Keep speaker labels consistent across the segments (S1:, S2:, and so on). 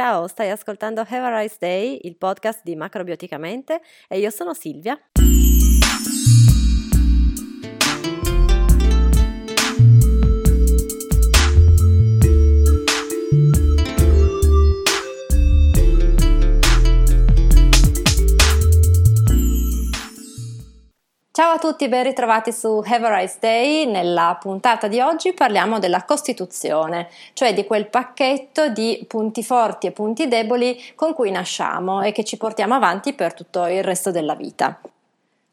S1: Ciao, stai ascoltando Have a Rice Day, il podcast di Macrobioticamente e io sono Silvia. Ciao a tutti e ben ritrovati su Have a Rice Day. Nella puntata di oggi parliamo della Costituzione, cioè di quel pacchetto di punti forti e punti deboli con cui nasciamo e che ci portiamo avanti per tutto il resto della vita.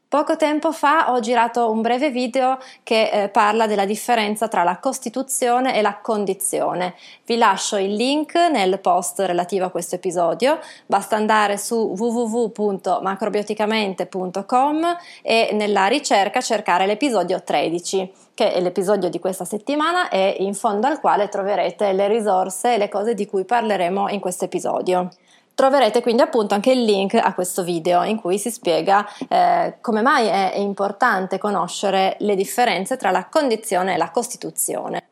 S1: Poco tempo fa ho girato un breve video che eh, parla della differenza tra la Costituzione e la condizione. Vi lascio il link nel post relativo a questo episodio. Basta andare su www.macrobioticamente.com e nella ricerca cercare l'episodio 13 che è l'episodio di questa settimana e in fondo al quale troverete le risorse e le cose di cui parleremo in questo episodio. Troverete quindi appunto anche il link a questo video in cui si spiega eh, come mai è importante conoscere le differenze tra la condizione e la Costituzione.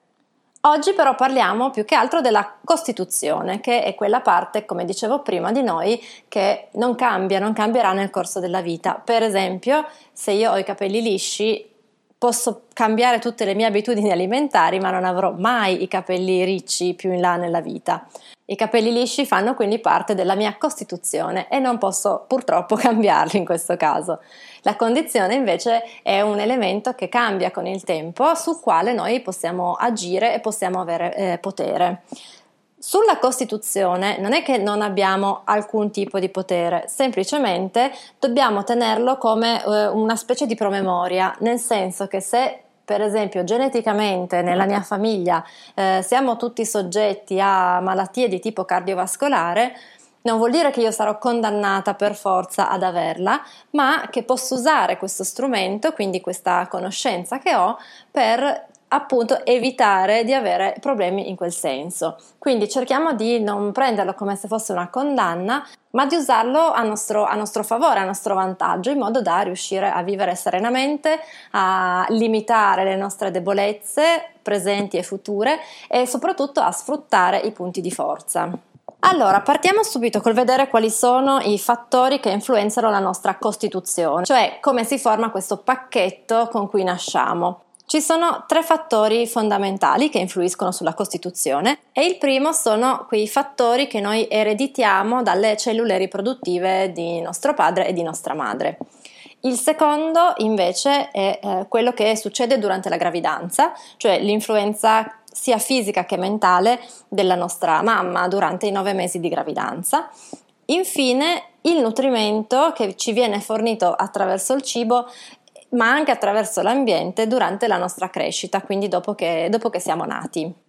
S1: Oggi però parliamo più che altro della Costituzione, che è quella parte, come dicevo prima, di noi che non cambia, non cambierà nel corso della vita. Per esempio, se io ho i capelli lisci, posso cambiare tutte le mie abitudini alimentari, ma non avrò mai i capelli ricci più in là nella vita. I capelli lisci fanno quindi parte della mia costituzione e non posso purtroppo cambiarli in questo caso. La condizione invece è un elemento che cambia con il tempo sul quale noi possiamo agire e possiamo avere eh, potere. Sulla Costituzione non è che non abbiamo alcun tipo di potere, semplicemente dobbiamo tenerlo come eh, una specie di promemoria, nel senso che se per esempio geneticamente nella mia famiglia eh, siamo tutti soggetti a malattie di tipo cardiovascolare, non vuol dire che io sarò condannata per forza ad averla, ma che posso usare questo strumento, quindi questa conoscenza che ho, per appunto evitare di avere problemi in quel senso. Quindi cerchiamo di non prenderlo come se fosse una condanna, ma di usarlo a nostro, a nostro, favore, a nostro vantaggio, in modo da riuscire a vivere serenamente, a limitare le nostre debolezze presenti e future e soprattutto a sfruttare i punti di forza. Allora, partiamo subito col vedere quali sono i fattori che influenzano la nostra Costituzione, cioè come si forma questo pacchetto con cui nasciamo. Ci sono tre fattori fondamentali che influiscono sulla Costituzione e il primo sono quei fattori che noi ereditiamo dalle cellule riproduttive di nostro padre e di nostra madre. Il secondo invece è eh, quello che succede durante la gravidanza, cioè l'influenza sia fisica che mentale della nostra mamma durante i nove mesi di gravidanza. Infine, il nutrimento che ci viene fornito attraverso il cibo ma anche attraverso l'ambiente durante la nostra crescita, quindi dopo che, dopo che siamo nati.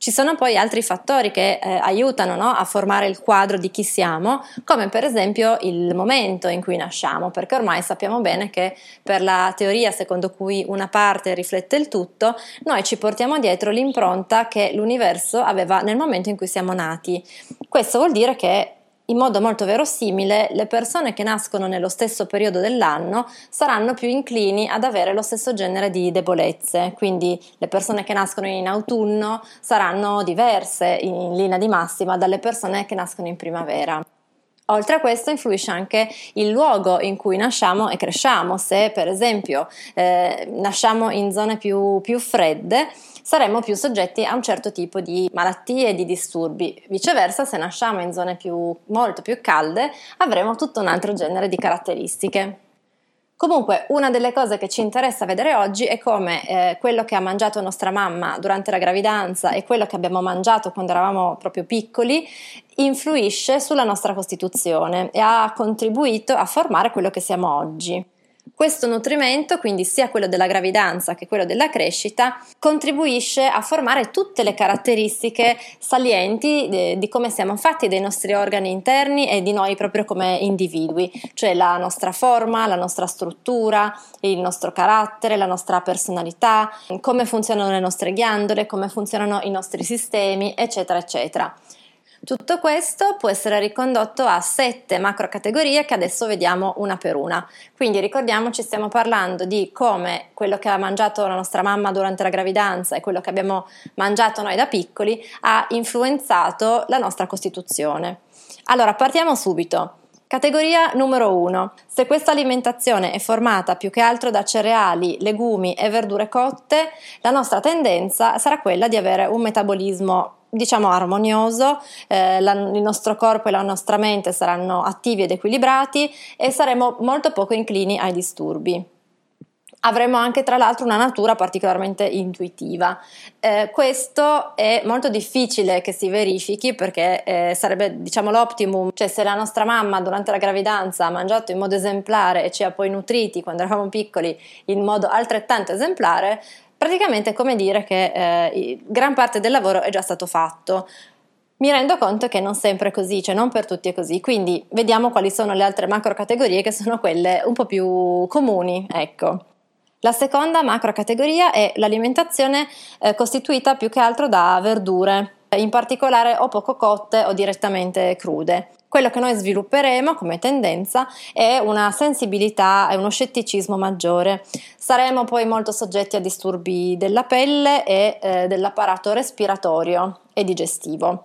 S1: Ci sono poi altri fattori che eh, aiutano no, a formare il quadro di chi siamo, come per esempio il momento in cui nasciamo, perché ormai sappiamo bene che per la teoria secondo cui una parte riflette il tutto, noi ci portiamo dietro l'impronta che l'universo aveva nel momento in cui siamo nati. Questo vuol dire che in modo molto verosimile le persone che nascono nello stesso periodo dell'anno saranno più inclini ad avere lo stesso genere di debolezze, quindi le persone che nascono in autunno saranno diverse in linea di massima dalle persone che nascono in primavera. Oltre a questo influisce anche il luogo in cui nasciamo e cresciamo. Se per esempio eh, nasciamo in zone più, più fredde, saremo più soggetti a un certo tipo di malattie e di disturbi. Viceversa, se nasciamo in zone più, molto più calde, avremo tutto un altro genere di caratteristiche. Comunque, una delle cose che ci interessa vedere oggi è come eh, quello che ha mangiato nostra mamma durante la gravidanza e quello che abbiamo mangiato quando eravamo proprio piccoli influisce sulla nostra costituzione e ha contribuito a formare quello che siamo oggi. Questo nutrimento, quindi sia quello della gravidanza che quello della crescita, contribuisce a formare tutte le caratteristiche salienti di, di come siamo fatti, dei nostri organi interni e di noi proprio come individui, cioè la nostra forma, la nostra struttura, il nostro carattere, la nostra personalità, come funzionano le nostre ghiandole, come funzionano i nostri sistemi, eccetera, eccetera. Tutto questo può essere ricondotto a sette macro categorie che adesso vediamo una per una. Quindi ricordiamoci, stiamo parlando di come quello che ha mangiato la nostra mamma durante la gravidanza e quello che abbiamo mangiato noi da piccoli ha influenzato la nostra costituzione. Allora, partiamo subito. Categoria numero 1. Se questa alimentazione è formata più che altro da cereali, legumi e verdure cotte, la nostra tendenza sarà quella di avere un metabolismo diciamo armonioso, eh, la, il nostro corpo e la nostra mente saranno attivi ed equilibrati e saremo molto poco inclini ai disturbi avremo anche tra l'altro una natura particolarmente intuitiva. Eh, questo è molto difficile che si verifichi perché eh, sarebbe diciamo l'optimum, cioè se la nostra mamma durante la gravidanza ha mangiato in modo esemplare e ci ha poi nutriti quando eravamo piccoli in modo altrettanto esemplare, praticamente è come dire che eh, gran parte del lavoro è già stato fatto. Mi rendo conto che non sempre è così, cioè non per tutti è così, quindi vediamo quali sono le altre macro categorie che sono quelle un po' più comuni, ecco. La seconda macro categoria è l'alimentazione eh, costituita più che altro da verdure, in particolare o poco cotte o direttamente crude. Quello che noi svilupperemo come tendenza è una sensibilità e uno scetticismo maggiore. Saremo poi molto soggetti a disturbi della pelle e eh, dell'apparato respiratorio e digestivo.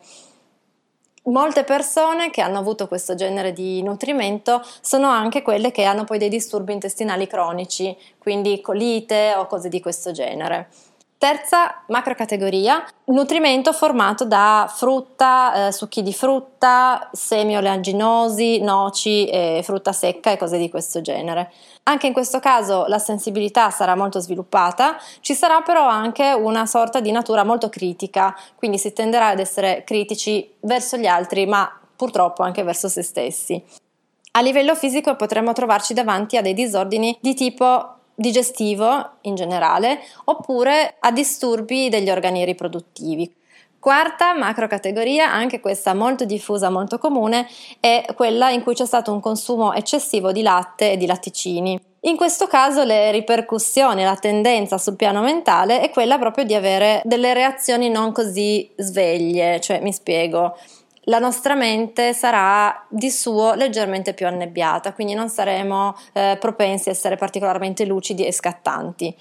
S1: Molte persone che hanno avuto questo genere di nutrimento sono anche quelle che hanno poi dei disturbi intestinali cronici, quindi colite o cose di questo genere. Terza macrocategoria, nutrimento formato da frutta, eh, succhi di frutta, semi oleaginosi, noci, eh, frutta secca e cose di questo genere. Anche in questo caso la sensibilità sarà molto sviluppata, ci sarà però anche una sorta di natura molto critica, quindi si tenderà ad essere critici verso gli altri, ma purtroppo anche verso se stessi. A livello fisico potremmo trovarci davanti a dei disordini di tipo digestivo in generale oppure a disturbi degli organi riproduttivi. Quarta macro categoria, anche questa molto diffusa, molto comune, è quella in cui c'è stato un consumo eccessivo di latte e di latticini. In questo caso le ripercussioni, la tendenza sul piano mentale è quella proprio di avere delle reazioni non così sveglie, cioè mi spiego la nostra mente sarà di suo leggermente più annebbiata, quindi non saremo eh, propensi a essere particolarmente lucidi e scattanti.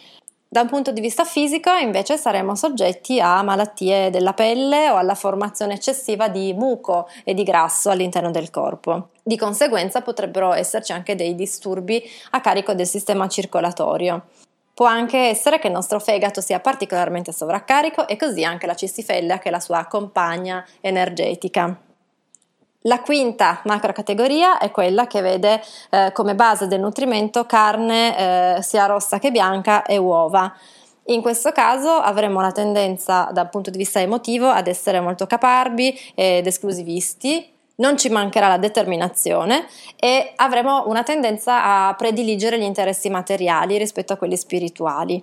S1: Da un punto di vista fisico, invece, saremo soggetti a malattie della pelle o alla formazione eccessiva di muco e di grasso all'interno del corpo. Di conseguenza potrebbero esserci anche dei disturbi a carico del sistema circolatorio. Può anche essere che il nostro fegato sia particolarmente sovraccarico e così anche la cistifellea che è la sua compagna energetica. La quinta macrocategoria è quella che vede eh, come base del nutrimento carne eh, sia rossa che bianca e uova. In questo caso avremo la tendenza dal punto di vista emotivo ad essere molto caparbi ed esclusivisti, non ci mancherà la determinazione e avremo una tendenza a prediligere gli interessi materiali rispetto a quelli spirituali.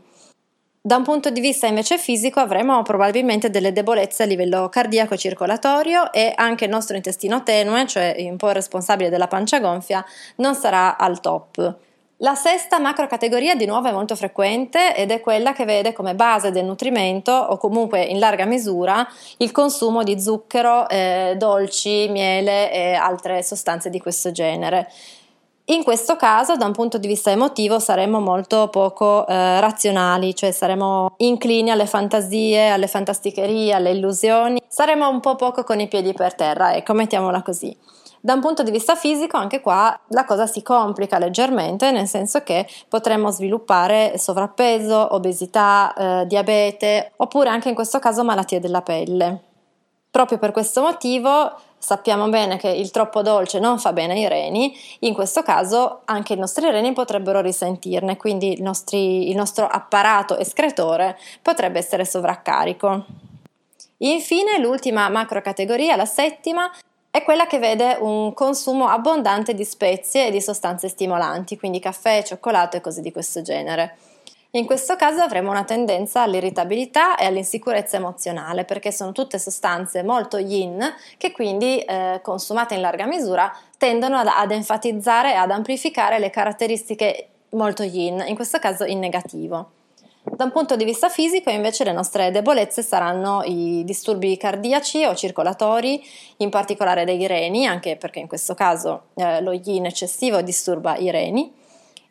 S1: Da un punto di vista invece fisico avremo probabilmente delle debolezze a livello cardiaco e circolatorio e anche il nostro intestino tenue, cioè un po' responsabile della pancia gonfia, non sarà al top. La sesta macrocategoria di nuovo è molto frequente ed è quella che vede come base del nutrimento o comunque in larga misura il consumo di zucchero, eh, dolci, miele e altre sostanze di questo genere. In questo caso, da un punto di vista emotivo, saremo molto poco eh, razionali, cioè saremo inclini alle fantasie, alle fantasticherie, alle illusioni, saremo un po' poco con i piedi per terra, ecco, mettiamola così. Da un punto di vista fisico, anche qua la cosa si complica leggermente, nel senso che potremmo sviluppare sovrappeso, obesità, eh, diabete, oppure anche in questo caso malattie della pelle. Proprio per questo motivo sappiamo bene che il troppo dolce non fa bene ai reni, in questo caso anche i nostri reni potrebbero risentirne, quindi il, nostri, il nostro apparato escretore potrebbe essere sovraccarico. Infine, l'ultima macro categoria, la settima, è quella che vede un consumo abbondante di spezie e di sostanze stimolanti, quindi caffè, cioccolato e cose di questo genere. In questo caso avremo una tendenza all'irritabilità e all'insicurezza emozionale perché sono tutte sostanze molto yin che quindi eh, consumate in larga misura tendono ad, ad enfatizzare e ad amplificare le caratteristiche molto yin, in questo caso in negativo. Da un punto di vista fisico, invece, le nostre debolezze saranno i disturbi cardiaci o circolatori, in particolare dei reni, anche perché in questo caso eh, lo yin eccessivo disturba i reni,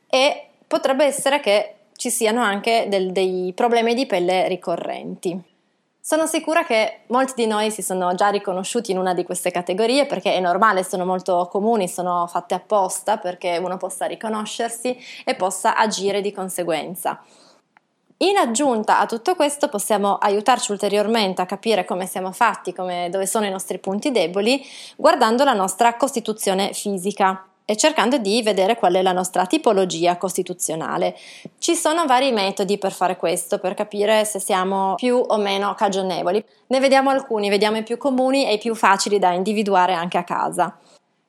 S1: e potrebbe essere che ci siano anche del, dei problemi di pelle ricorrenti. Sono sicura che molti di noi si sono già riconosciuti in una di queste categorie perché è normale, sono molto comuni, sono fatte apposta perché uno possa riconoscersi e possa agire di conseguenza. In aggiunta a tutto questo possiamo aiutarci ulteriormente a capire come siamo fatti, come, dove sono i nostri punti deboli, guardando la nostra costituzione fisica e cercando di vedere qual è la nostra tipologia costituzionale. Ci sono vari metodi per fare questo, per capire se siamo più o meno cagionevoli. Ne vediamo alcuni, vediamo i più comuni e i più facili da individuare anche a casa.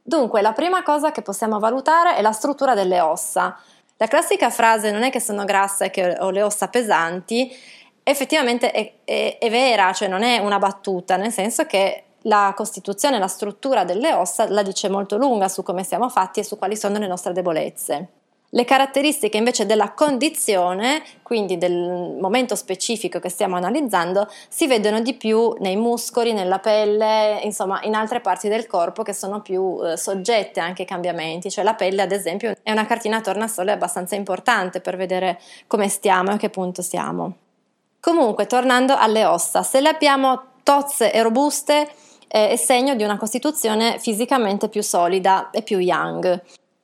S1: Dunque, la prima cosa che possiamo valutare è la struttura delle ossa. La classica frase non è che sono grassa e che ho le ossa pesanti, effettivamente è, è, è vera, cioè non è una battuta, nel senso che la costituzione, la struttura delle ossa la dice molto lunga su come siamo fatti e su quali sono le nostre debolezze. Le caratteristiche invece della condizione, quindi del momento specifico che stiamo analizzando, si vedono di più nei muscoli, nella pelle, insomma in altre parti del corpo che sono più eh, soggette anche ai cambiamenti, cioè la pelle ad esempio è una cartina tornasole abbastanza importante per vedere come stiamo e a che punto siamo. Comunque, tornando alle ossa, se le abbiamo tozze e robuste, eh, è segno di una costituzione fisicamente più solida e più young.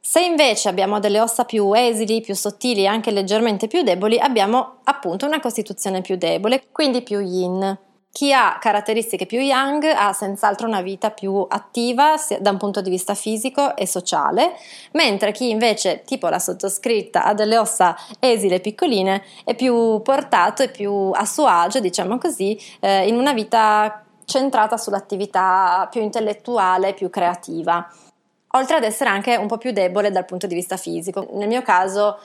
S1: Se invece abbiamo delle ossa più esili, più sottili e anche leggermente più deboli, abbiamo appunto una costituzione più debole, quindi più yin. Chi ha caratteristiche più yang ha senz'altro una vita più attiva da un punto di vista fisico e sociale, mentre chi invece, tipo la sottoscritta, ha delle ossa esile e piccoline, è più portato e più a suo agio, diciamo così, eh, in una vita centrata sull'attività più intellettuale, più creativa oltre ad essere anche un po' più debole dal punto di vista fisico. Nel mio caso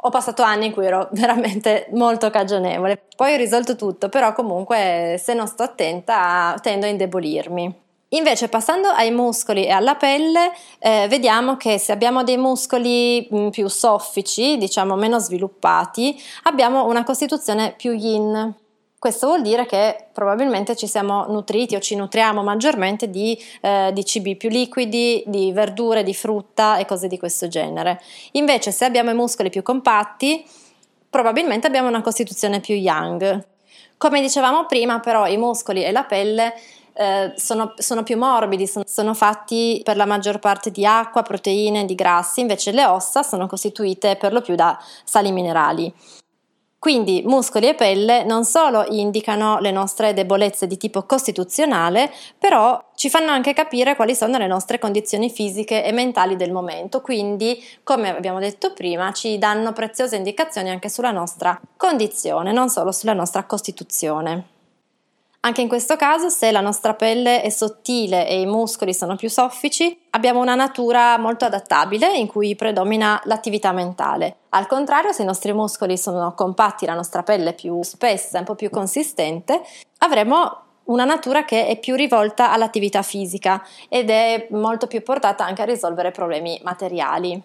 S1: ho passato anni in cui ero veramente molto cagionevole, poi ho risolto tutto, però comunque se non sto attenta tendo a indebolirmi. Invece passando ai muscoli e alla pelle, eh, vediamo che se abbiamo dei muscoli mh, più soffici, diciamo meno sviluppati, abbiamo una costituzione più yin, questo vuol dire che probabilmente ci siamo nutriti o ci nutriamo maggiormente di, eh, di, cibi più liquidi, di verdure, di frutta e cose di questo genere. Invece, se abbiamo i muscoli più compatti, probabilmente abbiamo una costituzione più young. Come dicevamo prima, però, i muscoli e la pelle eh, sono, sono, più morbidi, sono, sono, fatti per la maggior parte di acqua, proteine, di grassi, invece le ossa sono costituite per lo più da sali minerali. Quindi muscoli e pelle non solo indicano le nostre debolezze di tipo costituzionale, però ci fanno anche capire quali sono le nostre condizioni fisiche e mentali del momento, quindi come abbiamo detto prima ci danno preziose indicazioni anche sulla nostra condizione, non solo sulla nostra costituzione. Anche in questo caso, se la nostra pelle è sottile e i muscoli sono più soffici, abbiamo una natura molto adattabile in cui predomina l'attività mentale. Al contrario, se i nostri muscoli sono compatti, la nostra pelle è più spessa, un po' più consistente, avremo una natura che è più rivolta all'attività fisica ed è molto più portata anche a risolvere problemi materiali.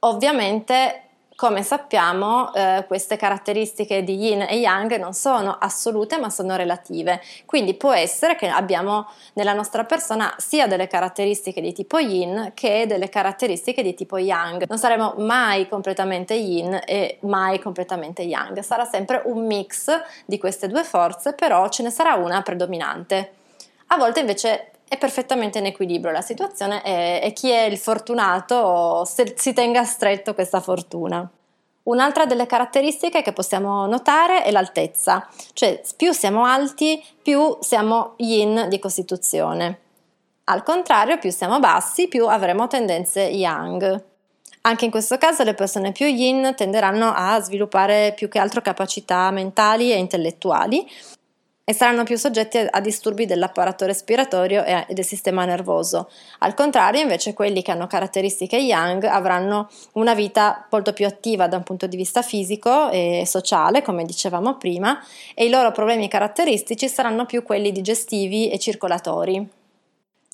S1: Ovviamente come sappiamo, eh, queste caratteristiche di yin e yang non sono assolute ma sono relative, quindi può essere che abbiamo nella nostra persona sia delle caratteristiche di tipo yin che delle caratteristiche di tipo yang. Non saremo mai completamente yin e mai completamente yang, sarà sempre un mix di queste due forze, però ce ne sarà una predominante. A volte invece è perfettamente in equilibrio la situazione e, e chi è il fortunato se, si tenga stretto questa fortuna. Un'altra delle caratteristiche che possiamo notare è l'altezza, cioè più siamo alti, più siamo yin di costituzione. Al contrario, più siamo bassi, più avremo tendenze yang. Anche in questo caso le persone più yin tenderanno a sviluppare più che altro capacità mentali e intellettuali e saranno più soggetti a, disturbi dell'apparato respiratorio e, del sistema nervoso. Al contrario, invece, quelli che hanno caratteristiche yang avranno una vita molto più attiva da un punto di vista fisico e sociale, come dicevamo prima, e i loro problemi caratteristici saranno più quelli digestivi e circolatori.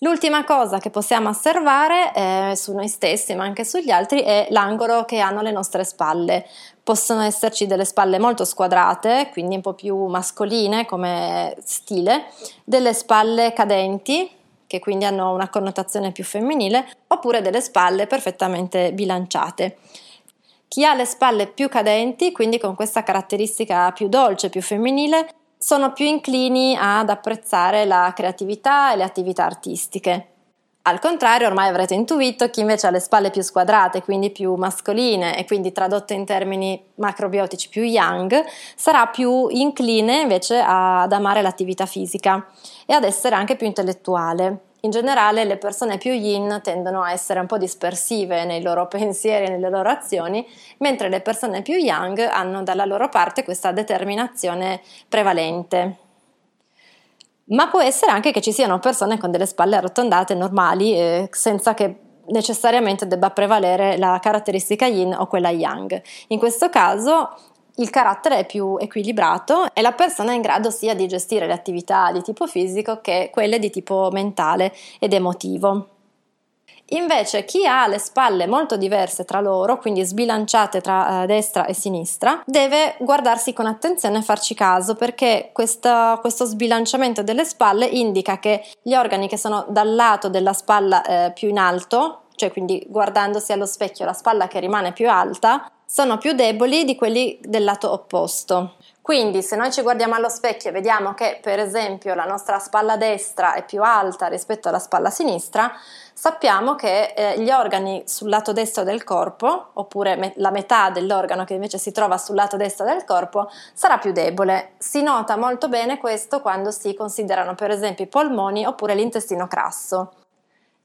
S1: L'ultima cosa che possiamo osservare eh, su noi stessi ma anche sugli altri è l'angolo che hanno le nostre spalle. Possono esserci delle spalle molto squadrate, quindi un po' più mascoline come stile, delle spalle cadenti, che quindi hanno una connotazione più femminile, oppure delle spalle perfettamente bilanciate. Chi ha le spalle più cadenti, quindi con questa caratteristica più dolce, più femminile, sono più inclini ad apprezzare la creatività e le attività artistiche. Al contrario, ormai avrete intuito chi invece ha le spalle più squadrate, quindi più mascoline e quindi tradotte in termini macrobiotici più young, sarà più incline invece ad amare l'attività fisica e ad essere anche più intellettuale. In generale le persone più yin tendono a essere un po' dispersive nei loro pensieri e nelle loro azioni, mentre le persone più yang hanno dalla loro parte questa determinazione prevalente. Ma può essere anche che ci siano persone con delle spalle arrotondate normali, eh, senza che necessariamente debba prevalere la caratteristica yin o quella yang. In questo caso il carattere è più equilibrato e la persona è in grado sia di gestire le attività di tipo fisico che quelle di tipo mentale ed emotivo. Invece chi ha le spalle molto diverse tra loro, quindi sbilanciate tra eh, destra e sinistra, deve guardarsi con attenzione e farci caso perché questo, questo, sbilanciamento delle spalle indica che gli organi che sono dal lato della spalla eh, più in alto, cioè quindi guardandosi allo specchio la spalla che rimane più alta, sono più deboli di quelli del lato opposto. Quindi se noi ci guardiamo allo specchio e vediamo che per esempio la nostra spalla destra è più alta rispetto alla spalla sinistra, sappiamo che eh, gli organi sul lato destro del corpo, oppure me- la metà dell'organo che invece si trova sul lato destro del corpo, sarà più debole. Si nota molto bene questo quando si considerano per esempio i polmoni oppure l'intestino crasso.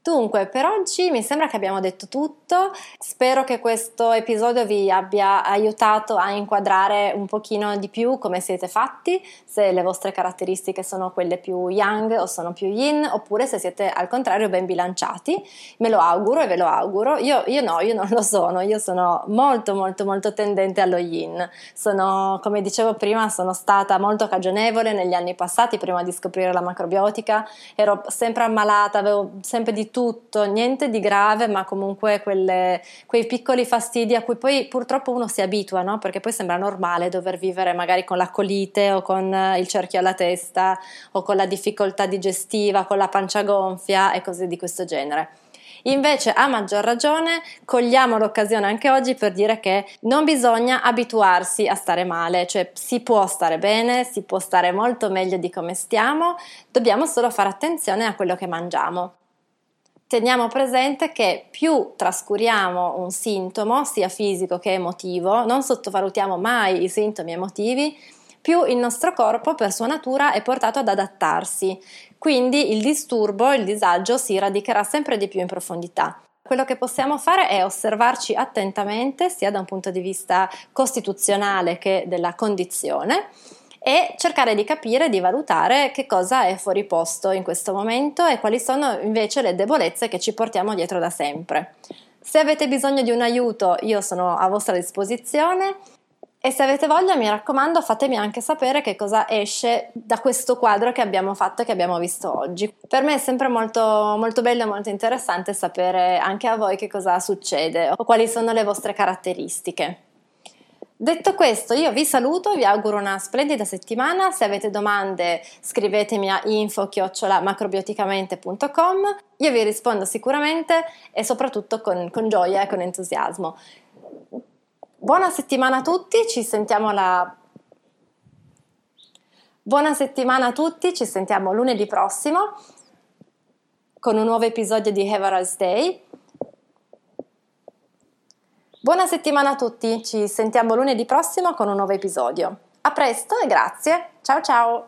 S1: Dunque, per oggi mi sembra che abbiamo detto tutto. Spero che questo episodio vi abbia aiutato a inquadrare un pochino di più come siete fatti, se le vostre caratteristiche sono quelle più yang o sono più yin, oppure se siete al contrario ben bilanciati. Me lo auguro e ve lo auguro. Io, io no, io non lo sono, io sono molto molto molto tendente allo yin. Sono, come dicevo prima, sono stata molto cagionevole negli anni passati prima di scoprire la macrobiotica, ero sempre ammalata, avevo sempre di tutto, niente di grave, ma comunque quelle, quei piccoli fastidi a cui poi purtroppo uno si abitua, no? perché poi sembra normale dover vivere magari con la colite o con il cerchio alla testa o con la difficoltà digestiva, con la pancia gonfia e cose di questo genere. Invece, a maggior ragione, cogliamo l'occasione anche oggi per dire che non bisogna abituarsi a stare male, cioè si può stare bene, si può stare molto meglio di come stiamo, dobbiamo solo fare attenzione a quello che mangiamo teniamo presente che più trascuriamo un sintomo, sia fisico che emotivo, non sottovalutiamo mai i sintomi emotivi, più il nostro corpo per sua natura è portato ad adattarsi. Quindi il disturbo, il disagio si radicherà sempre di più in profondità. Quello che possiamo fare è osservarci attentamente, sia da un punto di vista costituzionale che della condizione, e cercare di capire, di valutare che cosa è fuori posto in questo momento e quali sono invece le debolezze che ci portiamo dietro da sempre. Se avete bisogno di un aiuto, io sono a vostra disposizione. E se avete voglia, mi raccomando, fatemi anche sapere che cosa esce da questo quadro che abbiamo fatto e che abbiamo visto oggi. Per me è sempre molto, molto bello e molto interessante sapere anche a voi che cosa succede o quali sono le vostre caratteristiche. Detto questo, io vi saluto, vi auguro una splendida settimana. Se avete domande, scrivetemi a info-macrobioticamente.com. Io vi rispondo sicuramente e soprattutto con, con gioia e con entusiasmo. Buona settimana a tutti, ci sentiamo la Buona settimana a tutti, ci sentiamo lunedì prossimo con un nuovo episodio di Nice Day. Buona settimana a tutti, ci sentiamo lunedì prossimo con un nuovo episodio. A presto e grazie. Ciao ciao!